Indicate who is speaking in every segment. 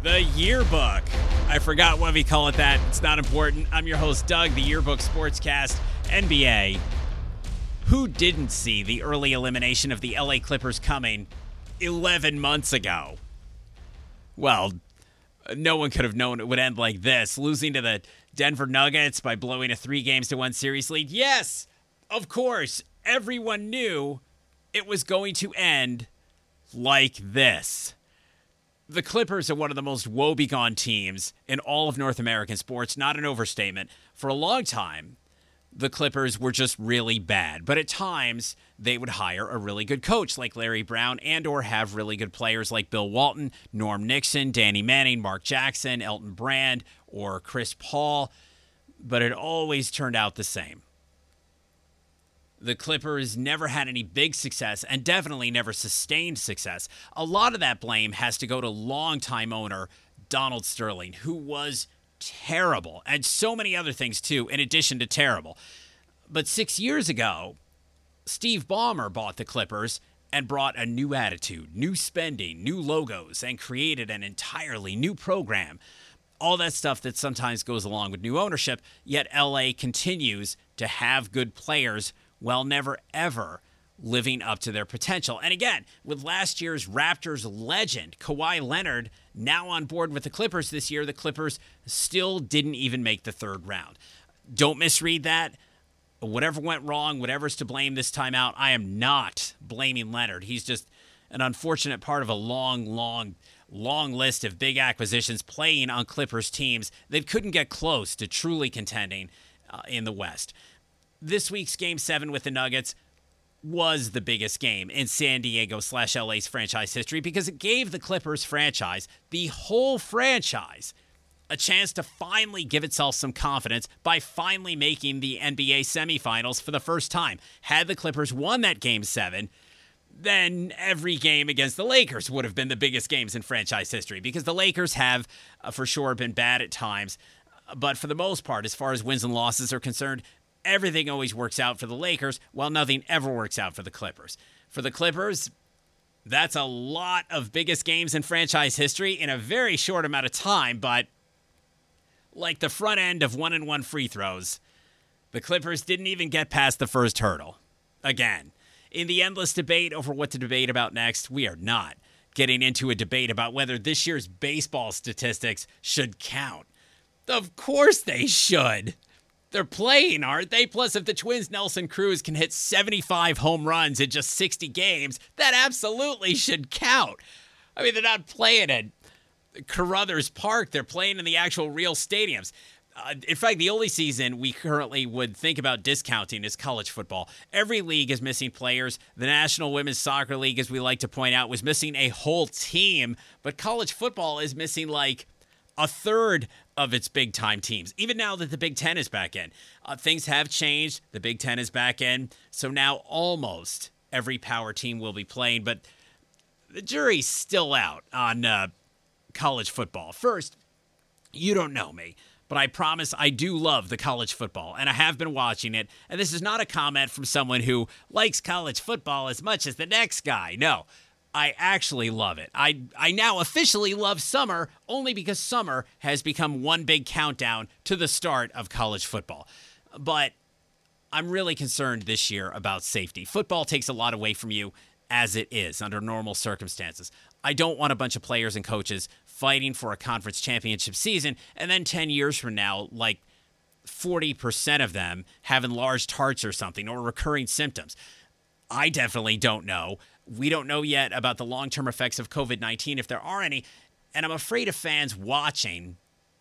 Speaker 1: The yearbook. I forgot why we call it that. It's not important. I'm your host, Doug, the yearbook sportscast, NBA. Who didn't see the early elimination of the LA Clippers coming 11 months ago? Well, no one could have known it would end like this, losing to the Denver Nuggets by blowing a three games to one series lead. Yes, of course, everyone knew it was going to end like this. The Clippers are one of the most woebegone teams in all of North American sports, not an overstatement. For a long time, the Clippers were just really bad, but at times they would hire a really good coach like Larry Brown and or have really good players like Bill Walton, Norm Nixon, Danny Manning, Mark Jackson, Elton Brand, or Chris Paul, but it always turned out the same. The Clippers never had any big success and definitely never sustained success. A lot of that blame has to go to longtime owner Donald Sterling, who was terrible and so many other things too, in addition to terrible. But six years ago, Steve Ballmer bought the Clippers and brought a new attitude, new spending, new logos, and created an entirely new program. All that stuff that sometimes goes along with new ownership, yet LA continues to have good players while never ever living up to their potential. And again, with last year's Raptors legend, Kawhi Leonard, now on board with the Clippers this year, the Clippers still didn't even make the third round. Don't misread that. Whatever went wrong, whatever's to blame this time out, I am not blaming Leonard. He's just an unfortunate part of a long, long, long list of big acquisitions playing on Clippers teams that couldn't get close to truly contending uh, in the West this week's game seven with the Nuggets was the biggest game in San Diego slash LA's franchise history because it gave the Clippers franchise, the whole franchise, a chance to finally give itself some confidence by finally making the NBA semifinals for the first time. Had the Clippers won that game seven, then every game against the Lakers would have been the biggest games in franchise history because the Lakers have uh, for sure been bad at times. But for the most part, as far as wins and losses are concerned, everything always works out for the Lakers, while nothing ever works out for the Clippers. For the Clippers, that's a lot of biggest games in franchise history in a very short amount of time, but like the front end of one and one free throws, the Clippers didn't even get past the first hurdle. Again, in the endless debate over what to debate about next, we are not getting into a debate about whether this year's baseball statistics should count. Of course they should. They're playing, aren't they? Plus, if the Twins' Nelson Cruz can hit 75 home runs in just 60 games, that absolutely should count. I mean, they're not playing at Caruthers Park, they're playing in the actual real stadiums. Uh, in fact, the only season we currently would think about discounting is college football. Every league is missing players. The National Women's Soccer League, as we like to point out, was missing a whole team, but college football is missing like a third of its big time teams. Even now that the Big Ten is back in, uh, things have changed. The Big Ten is back in. So now almost every power team will be playing, but the jury's still out on uh, college football. First, you don't know me. But I promise I do love the college football, and I have been watching it. And this is not a comment from someone who likes college football as much as the next guy. No, I actually love it. I I now officially love summer only because summer has become one big countdown to the start of college football. But I'm really concerned this year about safety. Football takes a lot away from you as it is under normal circumstances. I don't want a bunch of players and coaches fighting for a conference championship season and then 10 years from now like 40% of them have enlarged hearts or something or recurring symptoms. I definitely don't know we don't know yet about the long term effects of COVID 19, if there are any. And I'm afraid of fans watching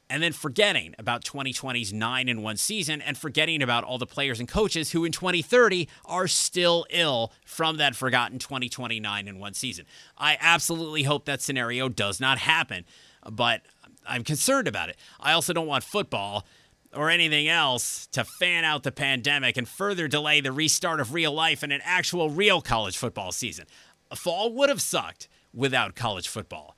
Speaker 1: and then forgetting about 2020's 9 in 1 season and forgetting about all the players and coaches who in 2030 are still ill from that forgotten 2020 9 and 1 season. I absolutely hope that scenario does not happen, but I'm concerned about it. I also don't want football or anything else to fan out the pandemic and further delay the restart of real life and an actual real college football season. A fall would have sucked without college football,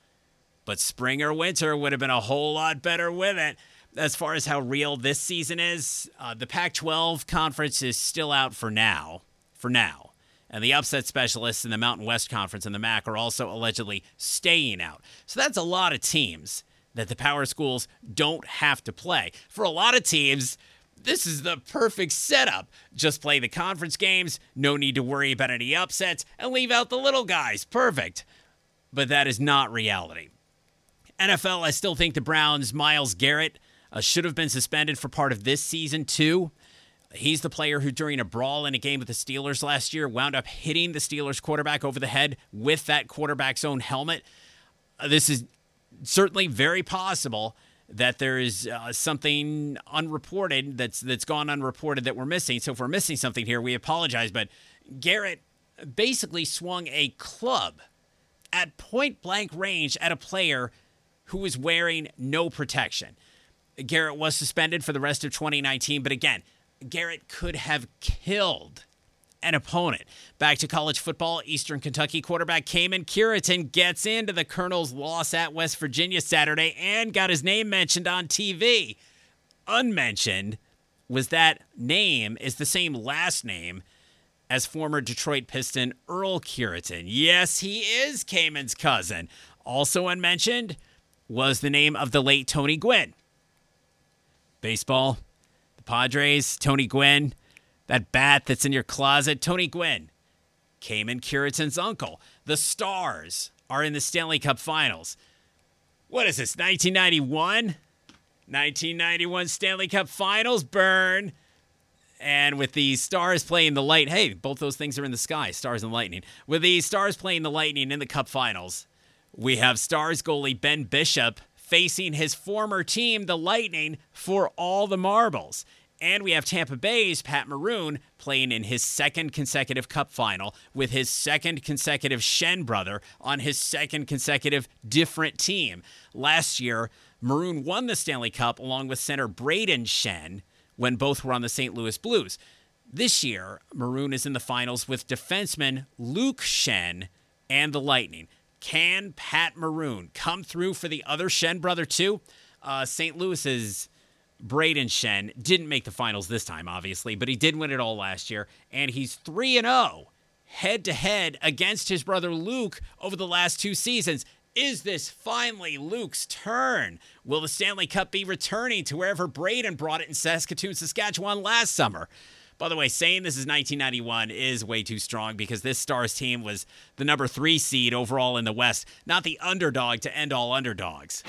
Speaker 1: but spring or winter would have been a whole lot better with it. As far as how real this season is, uh, the Pac 12 conference is still out for now. For now. And the upset specialists in the Mountain West Conference and the MAC are also allegedly staying out. So that's a lot of teams that the power schools don't have to play. For a lot of teams, this is the perfect setup. Just play the conference games, no need to worry about any upsets, and leave out the little guys. Perfect. But that is not reality. NFL, I still think the Browns' Myles Garrett uh, should have been suspended for part of this season, too. He's the player who, during a brawl in a game with the Steelers last year, wound up hitting the Steelers quarterback over the head with that quarterback's own helmet. Uh, this is certainly very possible that there is uh, something unreported that's that's gone unreported that we're missing. So if we're missing something here, we apologize. But Garrett basically swung a club at point blank range at a player who was wearing no protection. Garrett was suspended for the rest of 2019, but again, Garrett could have killed an opponent. Back to college football, Eastern Kentucky quarterback Kaymen Cureton gets into the Colonel's loss at West Virginia Saturday and got his name mentioned on TV. Unmentioned was that name is the same last name as former Detroit Piston Earl Cureton. Yes, he is Kaymen's cousin. Also unmentioned was the name of the late Tony Gwynn. Baseball, the Padres, Tony Gwynn, that bat that's in your closet, Tony Gwynn, Kaymen Cureton's uncle. The Stars are in the Stanley Cup Finals. What is this, 1991? 1991 Stanley Cup Finals burn. And with the Stars playing the light, hey, both those things are in the sky, Stars and Lightning. With the Stars playing the Lightning in the Cup Finals, we have Stars goalie Ben Bishop facing his former team, the Lightning, for all the marbles. And we have Tampa Bay's Pat Maroon playing in his second consecutive cup final with his second consecutive Schenn brother on his second consecutive different team. Last year, Maroon won the Stanley Cup along with center Brayden Schenn when both were on the St. Louis Blues. This year, Maroon is in the finals with defenseman Luke Schenn and the Lightning. Can Pat Maroon come through for the other Schenn brother, too? Uh, St. Louis's Brayden Schenn didn't make the finals this time, obviously, but he did win it all last year, and he's 3 and 0 head to head against his brother Luke over the last two seasons. Is this finally Luke's turn? Will the Stanley Cup be returning to wherever Brayden brought it in Saskatoon, Saskatchewan last summer? By the way, saying this is 1991 is way too strong because this Stars team was the number three seed overall in the West, not the underdog to end all underdogs.